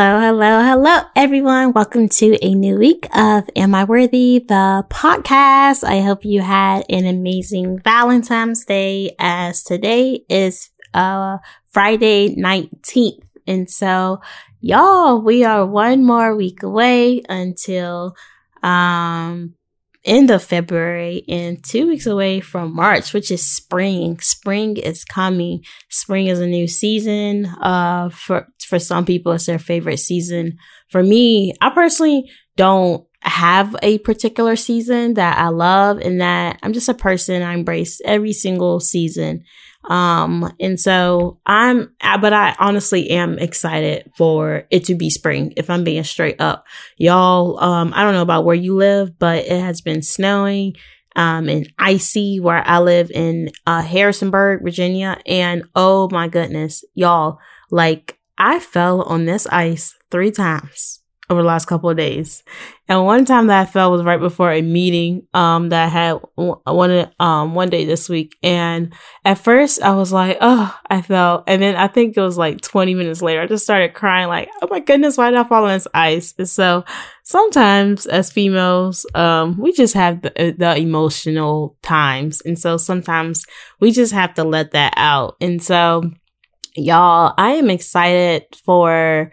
Hello, hello, hello, everyone. Welcome to a new week of Am I Worthy, the podcast. I hope you had an amazing Valentine's Day as today is, uh, Friday 19th. And so, y'all, we are one more week away until, um, end of February and two weeks away from March, which is spring. Spring is coming. Spring is a new season. Uh, for, for some people, it's their favorite season. For me, I personally don't have a particular season that I love and that I'm just a person. I embrace every single season. Um, and so I'm, but I honestly am excited for it to be spring, if I'm being straight up. Y'all, um, I don't know about where you live, but it has been snowing, um, and icy where I live in, uh, Harrisonburg, Virginia. And oh my goodness, y'all, like I fell on this ice three times over the last couple of days. And one time that I fell was right before a meeting um that I had one um one day this week. And at first I was like, oh, I fell. And then I think it was like 20 minutes later, I just started crying like, oh my goodness, why did I fall on this ice? And so sometimes as females, um, we just have the, uh, the emotional times. And so sometimes we just have to let that out. And so y'all, I am excited for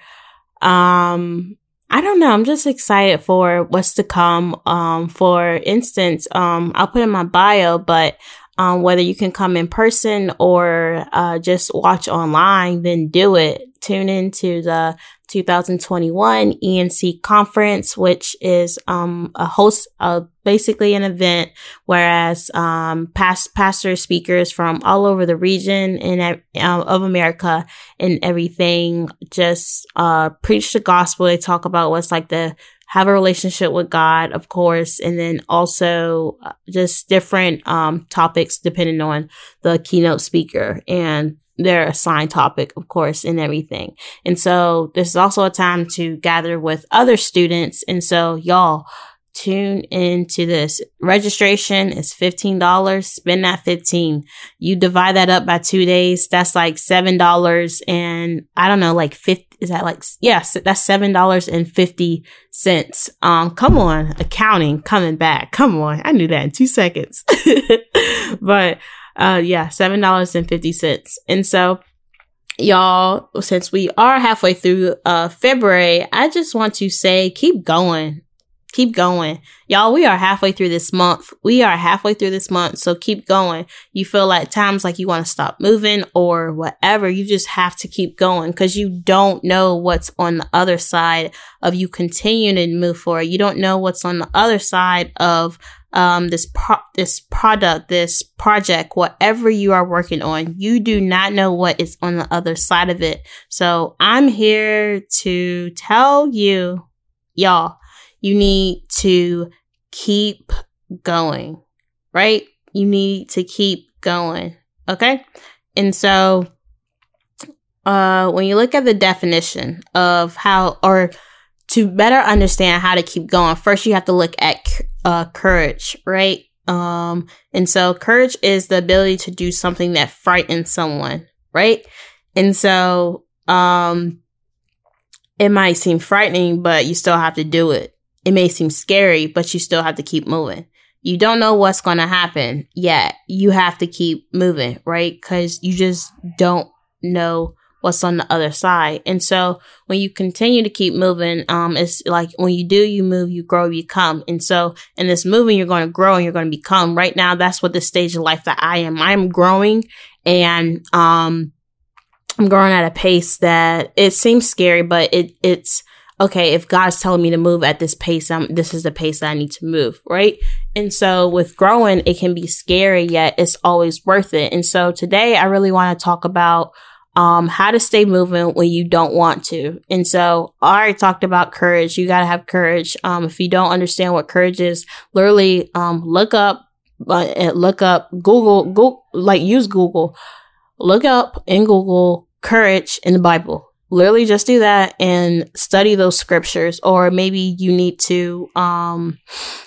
um I don't know. I'm just excited for what's to come. Um, for instance, um, I'll put in my bio, but um, whether you can come in person or uh, just watch online, then do it. Tune into the 2021 ENC conference, which is um, a host of basically an event, whereas um, past pastor speakers from all over the region and uh, of America and everything just uh, preach the gospel. They talk about what's like the have a relationship with God, of course, and then also uh, just different um, topics depending on the keynote speaker and their assigned topic, of course, and everything. And so this is also a time to gather with other students. And so y'all tune into this. Registration is $15. Spend that 15. You divide that up by two days. That's like $7 and I don't know, like 50, is that like, yes, that's $7.50. Um, come on, accounting coming back. Come on. I knew that in two seconds. but uh, yeah, $7.50. And so, y'all, since we are halfway through, uh, February, I just want to say keep going. Keep going. Y'all, we are halfway through this month. We are halfway through this month. So keep going. You feel like times like you want to stop moving or whatever. You just have to keep going because you don't know what's on the other side of you continuing to move forward. You don't know what's on the other side of um, this pro- this product, this project, whatever you are working on, you do not know what is on the other side of it. So I'm here to tell you, y'all, you need to keep going, right? You need to keep going. Okay. And so, uh, when you look at the definition of how, or to better understand how to keep going, first you have to look at uh, courage, right? Um, and so courage is the ability to do something that frightens someone, right? And so, um, it might seem frightening, but you still have to do it. It may seem scary, but you still have to keep moving. You don't know what's going to happen yet. You have to keep moving, right? Cause you just don't know what's on the other side. And so when you continue to keep moving, um, it's like when you do, you move, you grow, you come. And so in this moving, you're going to grow and you're going to become. Right now, that's what the stage of life that I am. I'm growing and, um, I'm growing at a pace that it seems scary, but it, it's, okay, if God's telling me to move at this pace, I'm, this is the pace that I need to move, right? And so with growing, it can be scary, yet it's always worth it. And so today I really want to talk about um, how to stay moving when you don't want to. And so I already talked about courage. You got to have courage. Um, if you don't understand what courage is, literally, um, look up, uh, look up Google, Google, like use Google, look up in Google courage in the Bible. Literally just do that and study those scriptures. Or maybe you need to, um,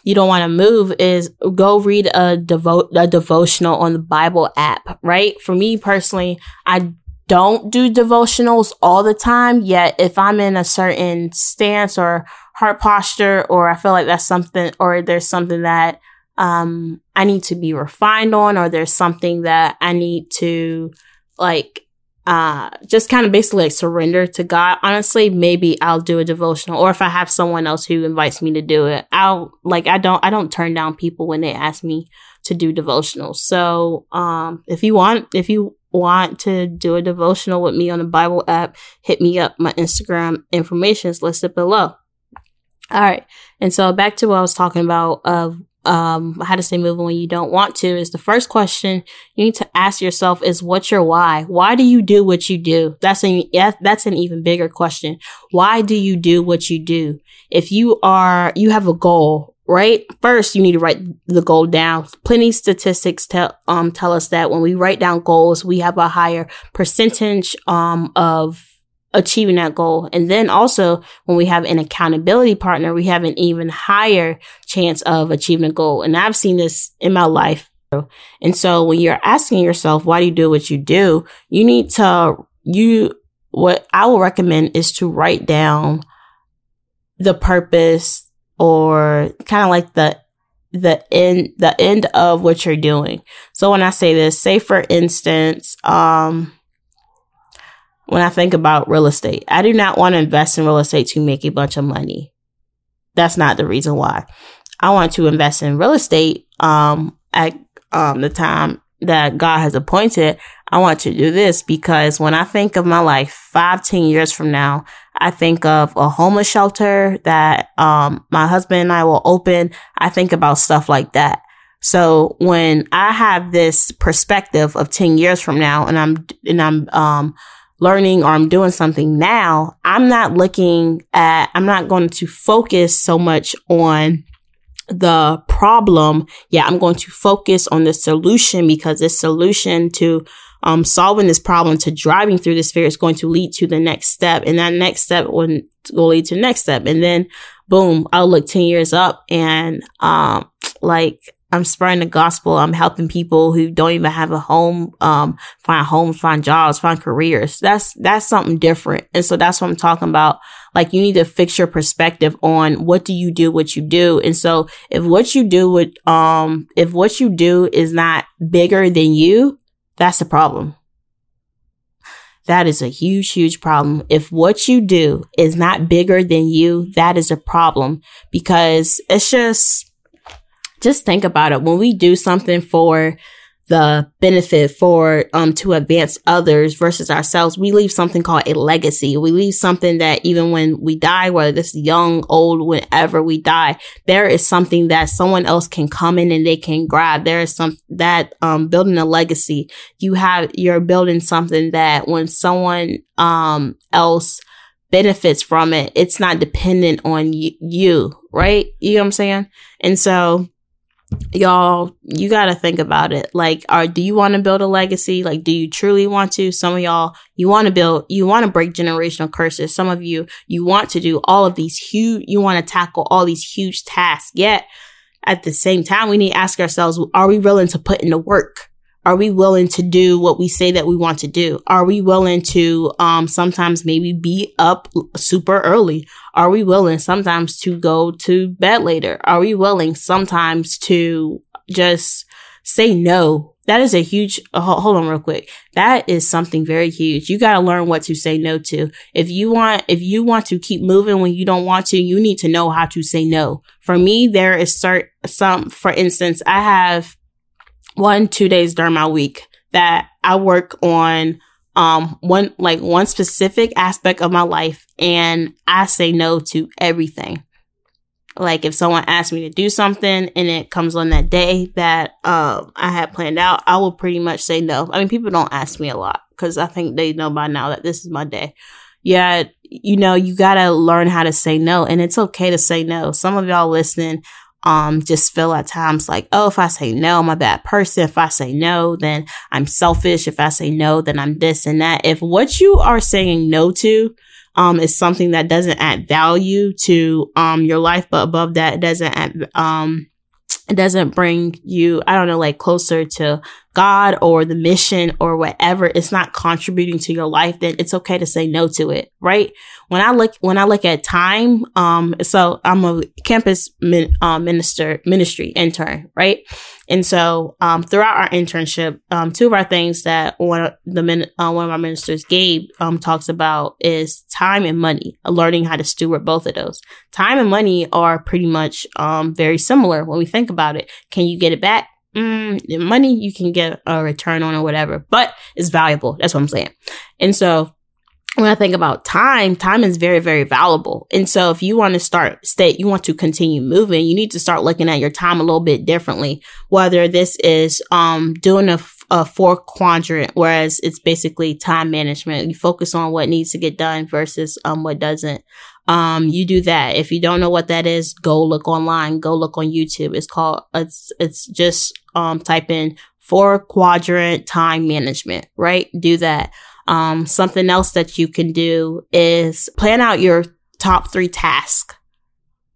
you don't want to move is go read a devote, a devotional on the Bible app, right? For me personally, I don't do devotionals all the time. Yet if I'm in a certain stance or heart posture, or I feel like that's something, or there's something that, um, I need to be refined on, or there's something that I need to like, uh, just kind of basically like surrender to God. Honestly, maybe I'll do a devotional, or if I have someone else who invites me to do it, I'll like, I don't, I don't turn down people when they ask me to do devotionals. So, um, if you want, if you want to do a devotional with me on the Bible app, hit me up. My Instagram information is listed below. All right. And so back to what I was talking about of um, how to stay moving when you don't want to is the first question you need to ask yourself is what's your why? Why do you do what you do? That's an, that's an even bigger question. Why do you do what you do? If you are, you have a goal, right? First, you need to write the goal down. Plenty statistics tell um tell us that when we write down goals, we have a higher percentage um of achieving that goal. And then also when we have an accountability partner, we have an even higher chance of achieving a goal. And I've seen this in my life. And so when you're asking yourself, why do you do what you do? You need to, you, what I will recommend is to write down the purpose, or kind of like the the end the end of what you're doing. So when I say this, say for instance, um when I think about real estate, I do not want to invest in real estate to make a bunch of money. That's not the reason why. I want to invest in real estate um at um the time that God has appointed. I want to do this because when I think of my life five, ten years from now, I think of a homeless shelter that um, my husband and I will open. I think about stuff like that. So when I have this perspective of 10 years from now and I'm, and I'm, um, learning or I'm doing something now, I'm not looking at, I'm not going to focus so much on the problem. Yeah, I'm going to focus on the solution because the solution to um, solving this problem to driving through this fear is going to lead to the next step. And that next step will, will lead to the next step. And then boom, I'll look 10 years up and, um, like I'm spreading the gospel. I'm helping people who don't even have a home, um, find homes, find jobs, find careers. That's, that's something different. And so that's what I'm talking about. Like you need to fix your perspective on what do you do, what you do. And so if what you do with, um, if what you do is not bigger than you, that's the problem. That is a huge, huge problem. If what you do is not bigger than you, that is a problem because it's just, just think about it. When we do something for the benefit for um to advance others versus ourselves we leave something called a legacy. We leave something that even when we die whether this young old whenever we die there is something that someone else can come in and they can grab. There is some that um building a legacy. You have you're building something that when someone um else benefits from it it's not dependent on y- you right? You know what i'm saying? And so y'all, you got to think about it. Like, are, do you want to build a legacy? Like, do you truly want to? Some of y'all, you want to build, you want to break generational curses. Some of you, you want to do all of these huge, you want to tackle all these huge tasks. Yet at the same time, we need to ask ourselves, are we willing to put in the work? Are we willing to do what we say that we want to do? Are we willing to um sometimes maybe be up super early? Are we willing sometimes to go to bed later? Are we willing sometimes to just say no? That is a huge, uh, hold on real quick. That is something very huge. You got to learn what to say no to. If you want, if you want to keep moving when you don't want to, you need to know how to say no. For me, there is certain, some, for instance, I have one, two days during my week that I work on um one like one specific aspect of my life and I say no to everything. Like if someone asks me to do something and it comes on that day that um I had planned out, I will pretty much say no. I mean people don't ask me a lot because I think they know by now that this is my day. Yeah, you know, you gotta learn how to say no and it's okay to say no. Some of y'all listening um, just feel at times like, oh, if I say no, I'm a bad person. If I say no, then I'm selfish. If I say no, then I'm this and that. If what you are saying no to, um, is something that doesn't add value to, um, your life, but above that, it doesn't add, um, it doesn't bring you, I don't know, like closer to God or the mission or whatever is not contributing to your life, then it's okay to say no to it, right? When I look, when I look at time, um, so I'm a campus min, uh, minister, ministry intern, right? And so, um, throughout our internship, um, two of our things that one of the min, uh, one of our ministers, Gabe, um, talks about is time and money, learning how to steward both of those. Time and money are pretty much, um, very similar when we think about it. Can you get it back? Mm, money you can get a return on or whatever, but it's valuable. That's what I'm saying. And so when I think about time, time is very, very valuable. And so if you want to start stay, you want to continue moving, you need to start looking at your time a little bit differently. Whether this is, um, doing a, a four quadrant, whereas it's basically time management. You focus on what needs to get done versus, um, what doesn't. Um, you do that. If you don't know what that is, go look online, go look on YouTube. It's called, it's, it's just, um, type in four quadrant time management, right? Do that. Um, something else that you can do is plan out your top three tasks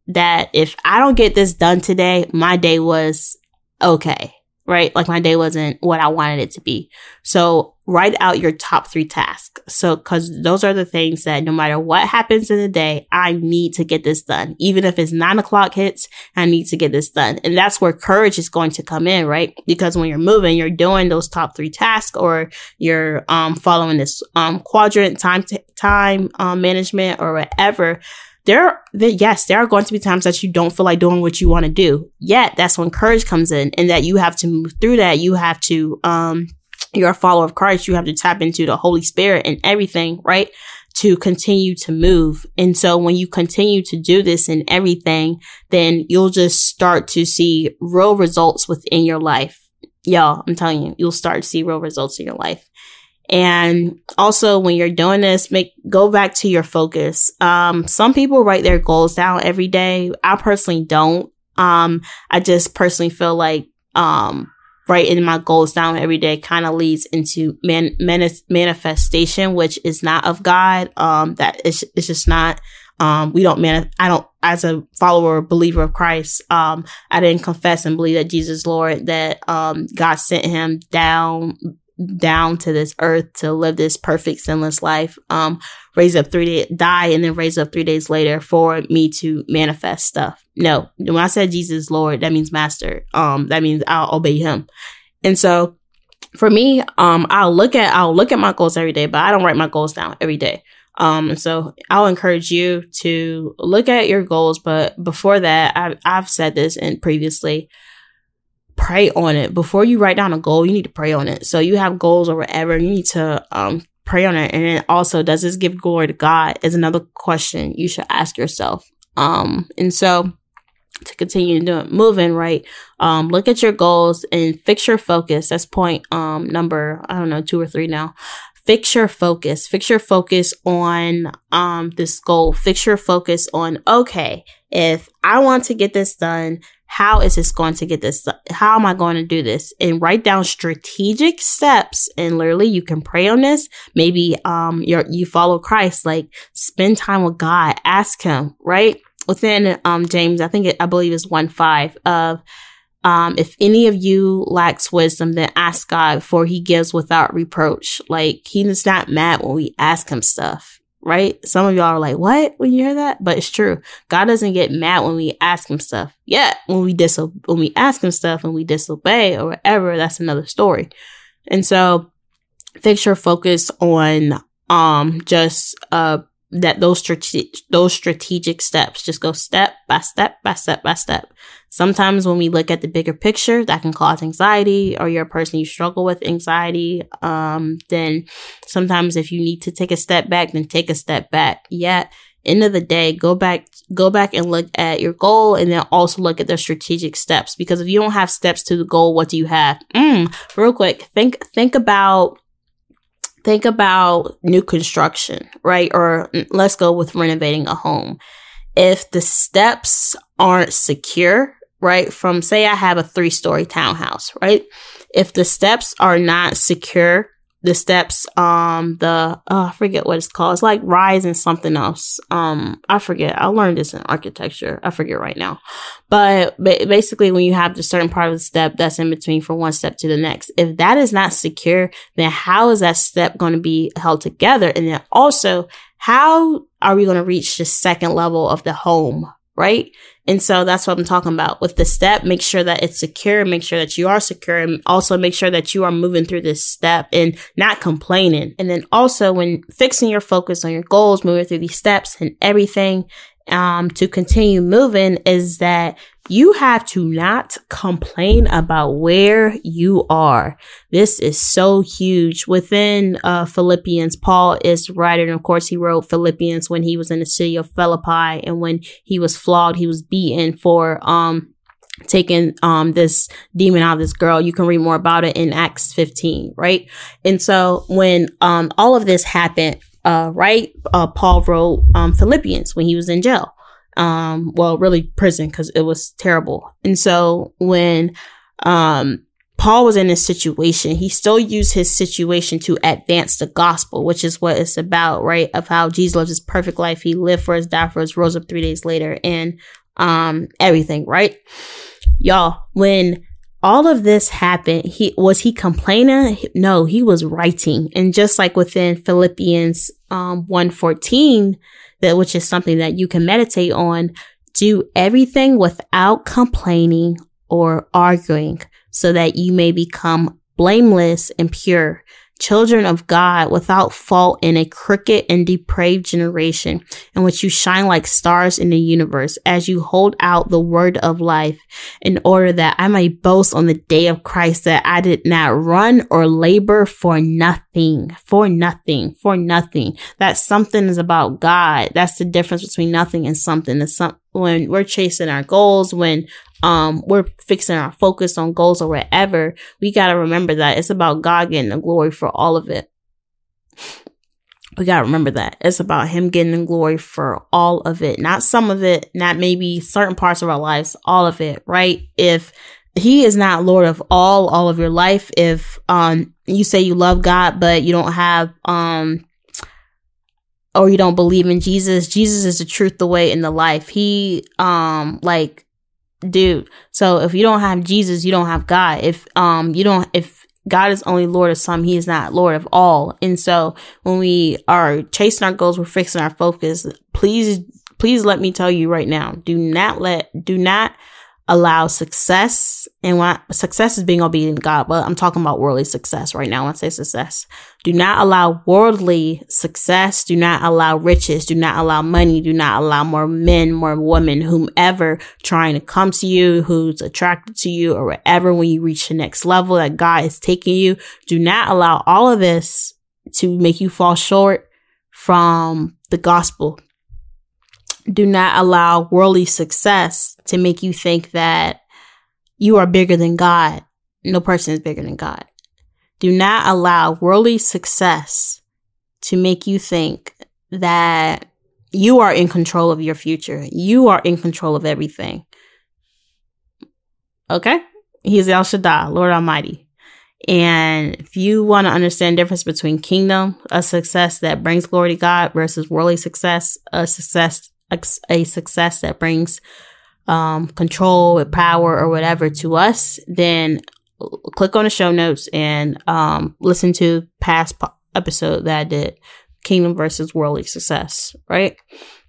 that if I don't get this done today, my day was okay right? Like my day wasn't what I wanted it to be. So write out your top three tasks. So, cause those are the things that no matter what happens in the day, I need to get this done. Even if it's nine o'clock hits, I need to get this done. And that's where courage is going to come in, right? Because when you're moving, you're doing those top three tasks or you're, um, following this, um, quadrant time, t- time, um, management or whatever there, yes, there are going to be times that you don't feel like doing what you want to do. Yet that's when courage comes in and that you have to move through that. You have to, um, you're a follower of Christ. You have to tap into the Holy Spirit and everything, right? To continue to move. And so when you continue to do this and everything, then you'll just start to see real results within your life. Y'all, I'm telling you, you'll start to see real results in your life. And also when you're doing this, make, go back to your focus. Um, some people write their goals down every day. I personally don't. Um, I just personally feel like, um, writing my goals down every day kind of leads into man, manifestation, which is not of God. Um, that is, it's just not, um, we don't man, I don't, as a follower, believer of Christ, um, I didn't confess and believe that Jesus Lord, that, um, God sent him down down to this earth to live this perfect sinless life um raise up three days die and then raise up three days later for me to manifest stuff. No when i said jesus lord that means master. Um that means i'll obey him. And so for me um i'll look at i'll look at my goals every day but i don't write my goals down every day. Um, so I'll encourage you to look at your goals, but before that, I've, I've said this and previously, pray on it. Before you write down a goal you need to pray on it. So you have goals or whatever you need to um pray on it. And then also does this give glory to god is another question you should ask yourself. Um and so to continue doing moving right um look at your goals and fix your focus. That's point um number i don't know two or three now. Fix your focus. Fix your focus on um this goal. Fix your focus on okay if i want to get this done how is this going to get this? How am I going to do this? And write down strategic steps. And literally, you can pray on this. Maybe um you you follow Christ, like spend time with God, ask Him. Right within um James, I think it, I believe is one five of. Um, if any of you lacks wisdom, then ask God, for he gives without reproach. Like, he is not mad when we ask him stuff right? Some of y'all are like, what? When you hear that? But it's true. God doesn't get mad when we ask him stuff. Yeah, when we diso- when we ask him stuff and we disobey or whatever, that's another story. And so fix your focus on um just uh that those strate- those strategic steps just go step by step by step by step. Sometimes when we look at the bigger picture, that can cause anxiety, or you're a person you struggle with anxiety. Um, then sometimes if you need to take a step back, then take a step back. Yet, end of the day, go back, go back and look at your goal, and then also look at the strategic steps. Because if you don't have steps to the goal, what do you have? Mm, real quick, think think about think about new construction, right? Or let's go with renovating a home. If the steps aren't secure, right? From say I have a three story townhouse, right? If the steps are not secure the steps, um, the uh, I forget what it's called. It's like rise and something else. Um, I forget. I learned this in architecture. I forget right now. But, but basically, when you have the certain part of the step that's in between from one step to the next, if that is not secure, then how is that step going to be held together? And then also, how are we going to reach the second level of the home? Right. And so that's what I'm talking about with the step. Make sure that it's secure. Make sure that you are secure and also make sure that you are moving through this step and not complaining. And then also when fixing your focus on your goals, moving through these steps and everything, um, to continue moving is that you have to not complain about where you are. This is so huge. Within uh, Philippians, Paul is writing. Of course, he wrote Philippians when he was in the city of Philippi and when he was flogged, he was beaten for um, taking um this demon out of this girl you can read more about it in acts 15 right and so when um all of this happened uh right uh paul wrote um philippians when he was in jail um, well, really prison because it was terrible. And so when, um, Paul was in this situation, he still used his situation to advance the gospel, which is what it's about, right? Of how Jesus lived his perfect life. He lived for us, died for us, rose up three days later, and um everything, right? Y'all, when all of this happened, he was he complaining? No, he was writing. And just like within Philippians um 114, that which is something that you can meditate on. Do everything without complaining or arguing so that you may become blameless and pure, children of God without fault in a crooked and depraved generation in which you shine like stars in the universe as you hold out the word of life in order that I may boast on the day of Christ that I did not run or labor for nothing, for nothing, for nothing. That something is about God. That's the difference between nothing and something. It's some, when we're chasing our goals, when um, we're fixing our focus on goals or whatever, we got to remember that it's about God getting the glory for all of it. We got to remember that it's about Him getting the glory for all of it, not some of it, not maybe certain parts of our lives, all of it, right? If He is not Lord of all, all of your life, if, um, you say you love God, but you don't have, um, or you don't believe in Jesus, Jesus is the truth, the way, and the life. He, um, like, dude. So if you don't have Jesus, you don't have God. If um you don't if God is only Lord of some, he is not Lord of all. And so when we are chasing our goals, we're fixing our focus. Please please let me tell you right now, do not let do not allow success and what success is being obedient to God, but I'm talking about worldly success right now. When I say success, do not allow worldly success. Do not allow riches. Do not allow money. Do not allow more men, more women, whomever trying to come to you, who's attracted to you or whatever when you reach the next level that God is taking you. Do not allow all of this to make you fall short from the gospel do not allow worldly success to make you think that you are bigger than God. No person is bigger than God. Do not allow worldly success to make you think that you are in control of your future. You are in control of everything. Okay? He's El Shaddai, Lord Almighty. And if you want to understand the difference between kingdom, a success that brings glory to God versus worldly success, a success a, success that brings um, control or power or whatever to us, then click on the show notes and um, listen to past po- episode that I did, Kingdom versus Worldly Success, right?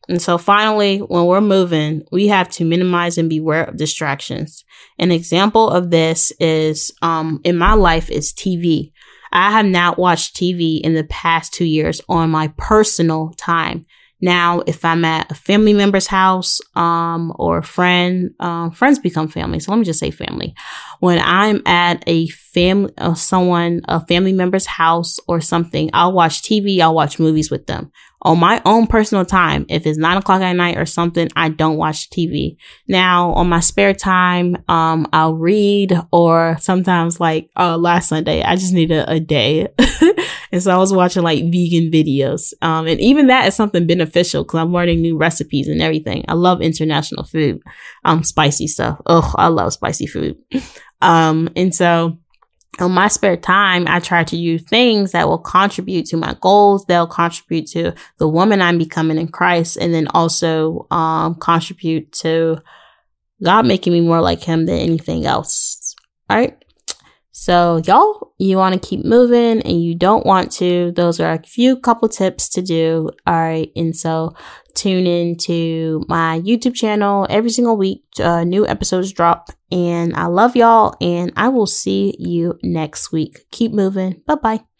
And so finally, when we're moving, we have to minimize and beware of distractions. An example of this is um, in my life is TV. I have not watched TV in the past two years on my personal time. Now, if I'm at a family member's house, um, or a friend, um, friends become family. So let me just say family. When I'm at a family, uh, someone, a family member's house or something, I'll watch TV, I'll watch movies with them on my own personal time. If it's nine o'clock at night or something, I don't watch TV. Now on my spare time, um, I'll read or sometimes like, uh, last Sunday, I just need a, a day. and so I was watching like vegan videos. Um, and even that is something beneficial because I'm learning new recipes and everything. I love international food, um, spicy stuff. Oh, I love spicy food. Um, and so on my spare time, I try to do things that will contribute to my goals. They'll contribute to the woman I'm becoming in Christ and then also um, contribute to God making me more like him than anything else. All right. So y'all, you want to keep moving and you don't want to. Those are a few couple tips to do. All right. And so tune in to my YouTube channel every single week. Uh, new episodes drop and I love y'all and I will see you next week. Keep moving. Bye bye.